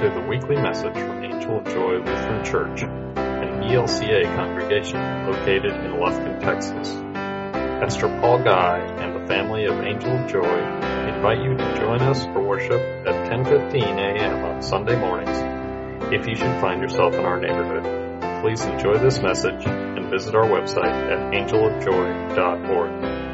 to the weekly message from Angel of Joy Lutheran Church, an ELCA congregation located in Lufkin, Texas. Pastor Paul Guy and the family of Angel of Joy invite you to join us for worship at 10:15 a.m. on Sunday mornings. If you should find yourself in our neighborhood, please enjoy this message and visit our website at angelofjoy.org.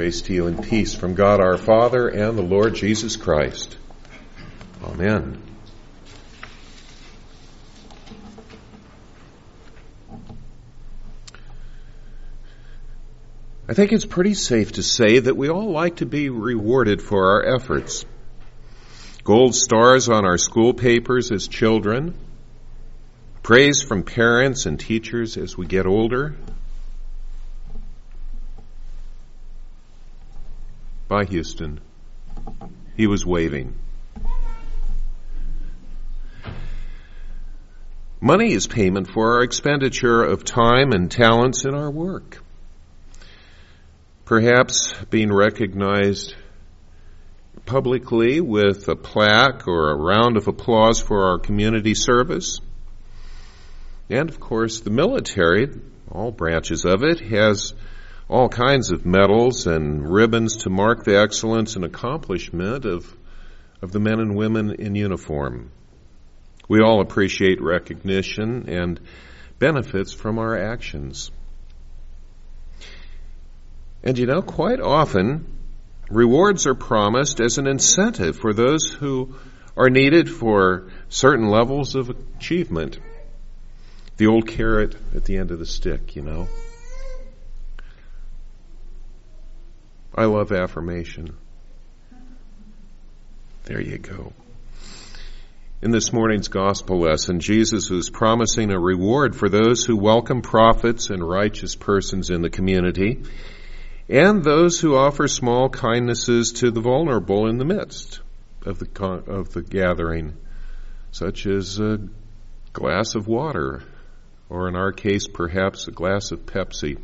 Grace to you and peace from God our Father and the Lord Jesus Christ. Amen. I think it's pretty safe to say that we all like to be rewarded for our efforts. Gold stars on our school papers as children, praise from parents and teachers as we get older, Bye, Houston. He was waving. Money is payment for our expenditure of time and talents in our work. Perhaps being recognized publicly with a plaque or a round of applause for our community service. And of course, the military, all branches of it, has all kinds of medals and ribbons to mark the excellence and accomplishment of, of the men and women in uniform. We all appreciate recognition and benefits from our actions. And you know, quite often, rewards are promised as an incentive for those who are needed for certain levels of achievement. The old carrot at the end of the stick, you know. I love affirmation. There you go. In this morning's gospel lesson, Jesus is promising a reward for those who welcome prophets and righteous persons in the community, and those who offer small kindnesses to the vulnerable in the midst of the, of the gathering, such as a glass of water, or in our case, perhaps a glass of Pepsi.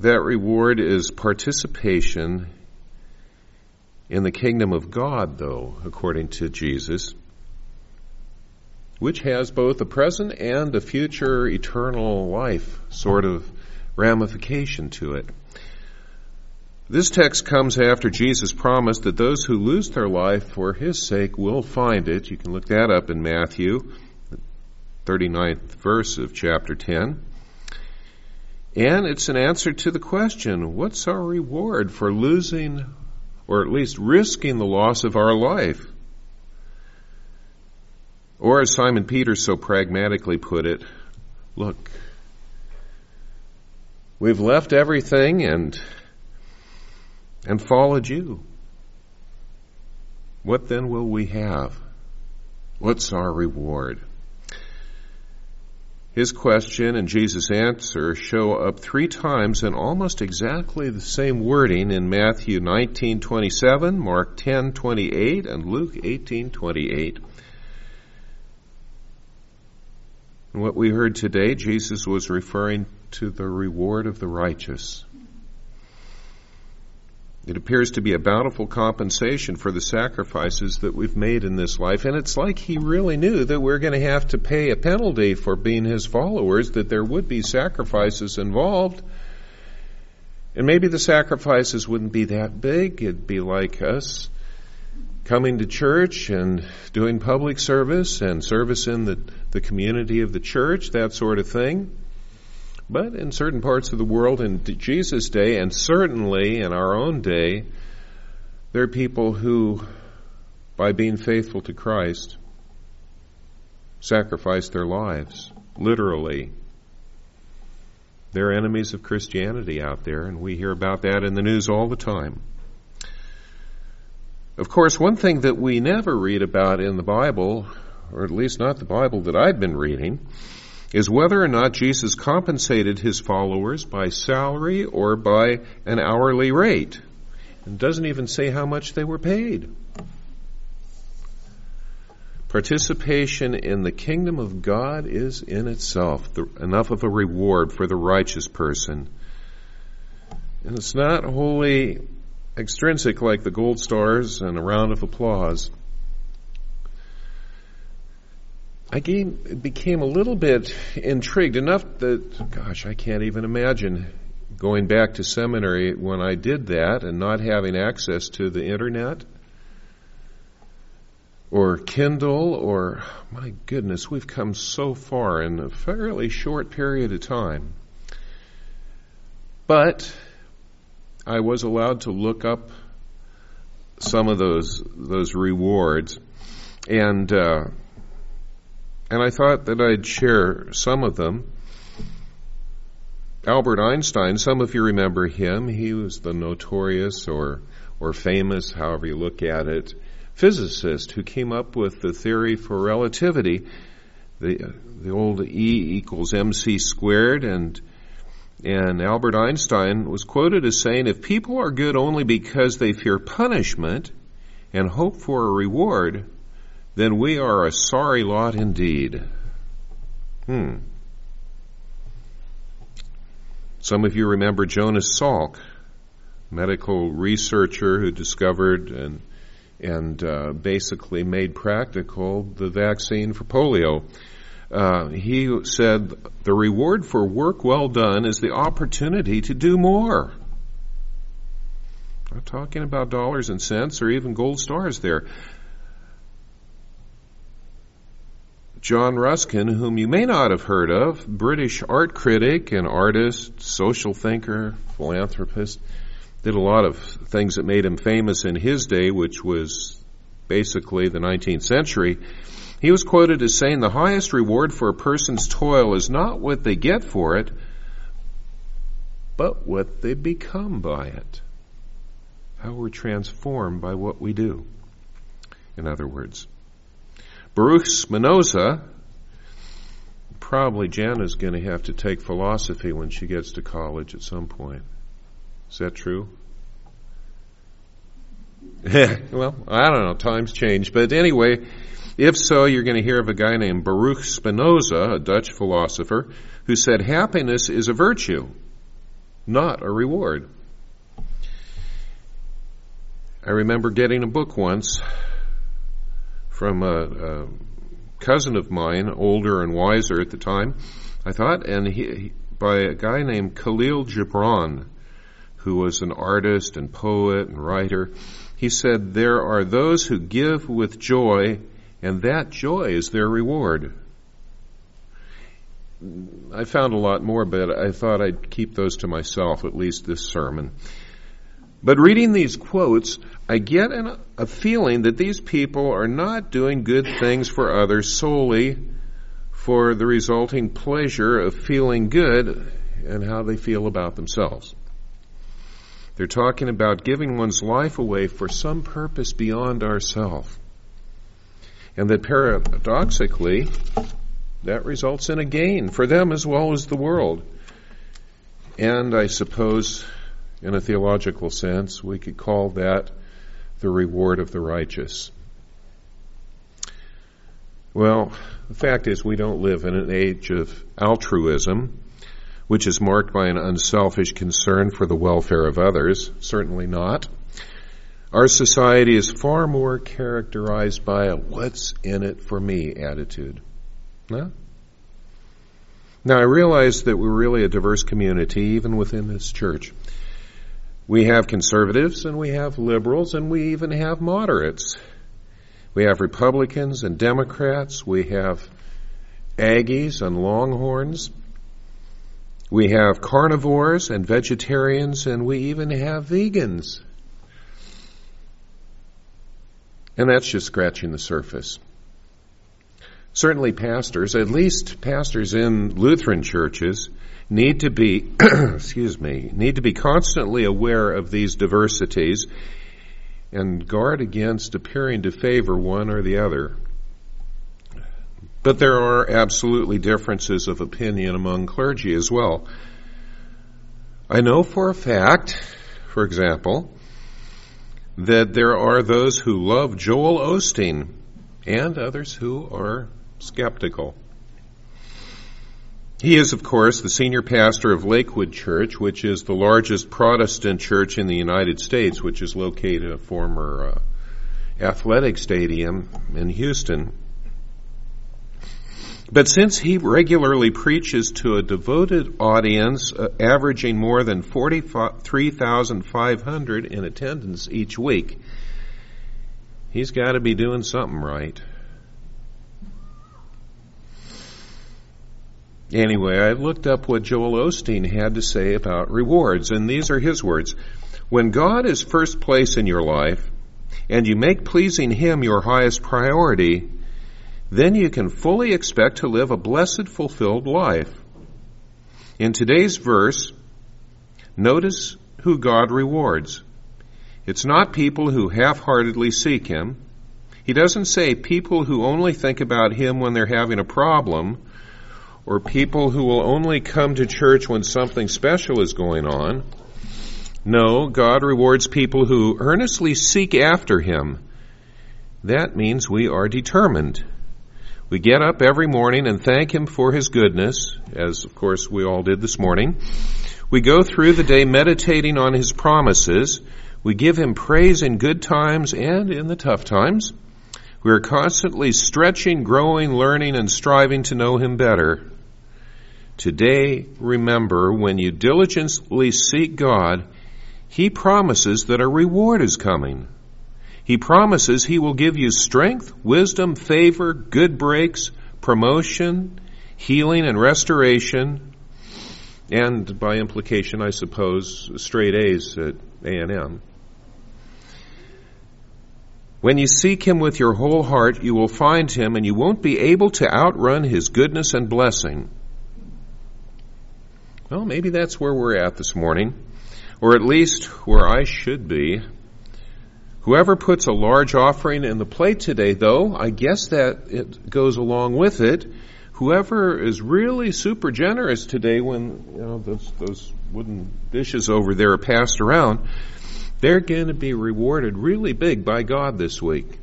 That reward is participation in the kingdom of God, though, according to Jesus, which has both a present and a future eternal life sort of ramification to it. This text comes after Jesus promised that those who lose their life for his sake will find it. You can look that up in Matthew, 39th verse of chapter 10. And it's an answer to the question, what's our reward for losing or at least risking the loss of our life? Or as Simon Peter so pragmatically put it, look, we've left everything and, and followed you. What then will we have? What's our reward? His question and Jesus' answer show up three times in almost exactly the same wording in Matthew 19:27, Mark 10:28, and Luke 18:28. And what we heard today, Jesus was referring to the reward of the righteous. It appears to be a bountiful compensation for the sacrifices that we've made in this life. And it's like he really knew that we're going to have to pay a penalty for being his followers, that there would be sacrifices involved. And maybe the sacrifices wouldn't be that big. It'd be like us coming to church and doing public service and service in the, the community of the church, that sort of thing. But in certain parts of the world in Jesus' day, and certainly in our own day, there are people who, by being faithful to Christ, sacrifice their lives, literally. There are enemies of Christianity out there, and we hear about that in the news all the time. Of course, one thing that we never read about in the Bible, or at least not the Bible that I've been reading, is whether or not Jesus compensated his followers by salary or by an hourly rate. And doesn't even say how much they were paid. Participation in the kingdom of God is in itself the, enough of a reward for the righteous person. And it's not wholly extrinsic like the gold stars and a round of applause. I became a little bit intrigued enough that, gosh, I can't even imagine going back to seminary when I did that and not having access to the internet or Kindle or, my goodness, we've come so far in a fairly short period of time. But I was allowed to look up some of those those rewards, and uh, and I thought that I'd share some of them. Albert Einstein, some of you remember him. He was the notorious or or famous, however you look at it, physicist who came up with the theory for relativity, the the old E equals mc squared, and and Albert Einstein was quoted as saying, "If people are good only because they fear punishment and hope for a reward, then we are a sorry lot indeed. Hmm. Some of you remember Jonas Salk, medical researcher who discovered and and uh, basically made practical the vaccine for polio. Uh, he said the reward for work well done is the opportunity to do more. I'm talking about dollars and cents or even gold stars there. John Ruskin, whom you may not have heard of, British art critic and artist, social thinker, philanthropist, did a lot of things that made him famous in his day, which was basically the 19th century. He was quoted as saying the highest reward for a person's toil is not what they get for it, but what they become by it. How we're transformed by what we do. In other words, Baruch Spinoza, probably Jana's going to have to take philosophy when she gets to college at some point. Is that true? well, I don't know. Times change. But anyway, if so, you're going to hear of a guy named Baruch Spinoza, a Dutch philosopher, who said happiness is a virtue, not a reward. I remember getting a book once from a, a cousin of mine, older and wiser at the time, I thought, and he, by a guy named Kahlil Gibran, who was an artist and poet and writer. He said, There are those who give with joy, and that joy is their reward. I found a lot more, but I thought I'd keep those to myself, at least this sermon. But reading these quotes, I get an, a feeling that these people are not doing good things for others solely for the resulting pleasure of feeling good and how they feel about themselves. They're talking about giving one's life away for some purpose beyond ourself. And that paradoxically, that results in a gain for them as well as the world. And I suppose in a theological sense, we could call that the reward of the righteous. Well, the fact is we don't live in an age of altruism, which is marked by an unselfish concern for the welfare of others. Certainly not. Our society is far more characterized by a what's in it for me attitude. No? Now I realize that we're really a diverse community even within this church. We have conservatives and we have liberals and we even have moderates. We have Republicans and Democrats. We have Aggies and Longhorns. We have carnivores and vegetarians and we even have vegans. And that's just scratching the surface. Certainly pastors, at least pastors in Lutheran churches, need to be, excuse me, need to be constantly aware of these diversities and guard against appearing to favor one or the other. But there are absolutely differences of opinion among clergy as well. I know for a fact, for example, that there are those who love Joel Osteen and others who are skeptical. He is, of course, the senior pastor of Lakewood Church, which is the largest Protestant church in the United States, which is located in a former uh, athletic stadium in Houston. But since he regularly preaches to a devoted audience, uh, averaging more than 43,500 in attendance each week, he's got to be doing something right. Anyway, I looked up what Joel Osteen had to say about rewards, and these are his words. When God is first place in your life, and you make pleasing Him your highest priority, then you can fully expect to live a blessed, fulfilled life. In today's verse, notice who God rewards. It's not people who half-heartedly seek Him. He doesn't say people who only think about Him when they're having a problem or people who will only come to church when something special is going on. No, God rewards people who earnestly seek after Him. That means we are determined. We get up every morning and thank Him for His goodness, as of course we all did this morning. We go through the day meditating on His promises. We give Him praise in good times and in the tough times. We are constantly stretching, growing, learning, and striving to know Him better. Today, remember, when you diligently seek God, He promises that a reward is coming. He promises He will give you strength, wisdom, favor, good breaks, promotion, healing and restoration, and by implication, I suppose, straight A's at A&M. When you seek Him with your whole heart, you will find Him and you won't be able to outrun His goodness and blessing. Well, maybe that's where we're at this morning, or at least where I should be. Whoever puts a large offering in the plate today, though, I guess that it goes along with it. Whoever is really super generous today when you know those, those wooden dishes over there are passed around, they're going to be rewarded really big by God this week.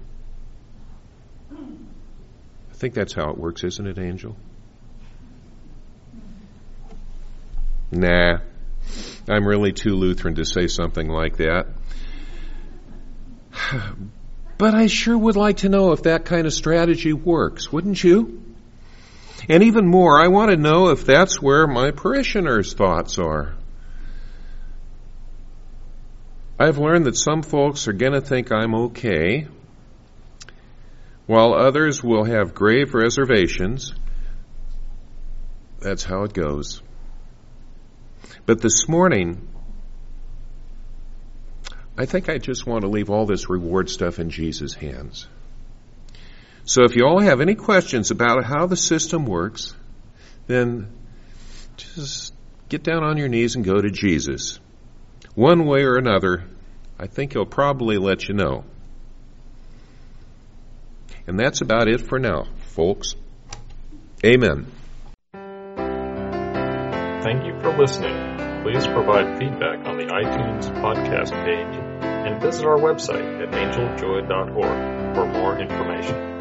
I think that's how it works, isn't it, Angel? Nah, I'm really too Lutheran to say something like that. But I sure would like to know if that kind of strategy works, wouldn't you? And even more, I want to know if that's where my parishioners' thoughts are. I've learned that some folks are going to think I'm okay, while others will have grave reservations. That's how it goes. But this morning, I think I just want to leave all this reward stuff in Jesus' hands. So if you all have any questions about how the system works, then just get down on your knees and go to Jesus. One way or another, I think he'll probably let you know. And that's about it for now, folks. Amen. Thank you for listening please provide feedback on the iTunes podcast page and visit our website at angeljoy.org for more information.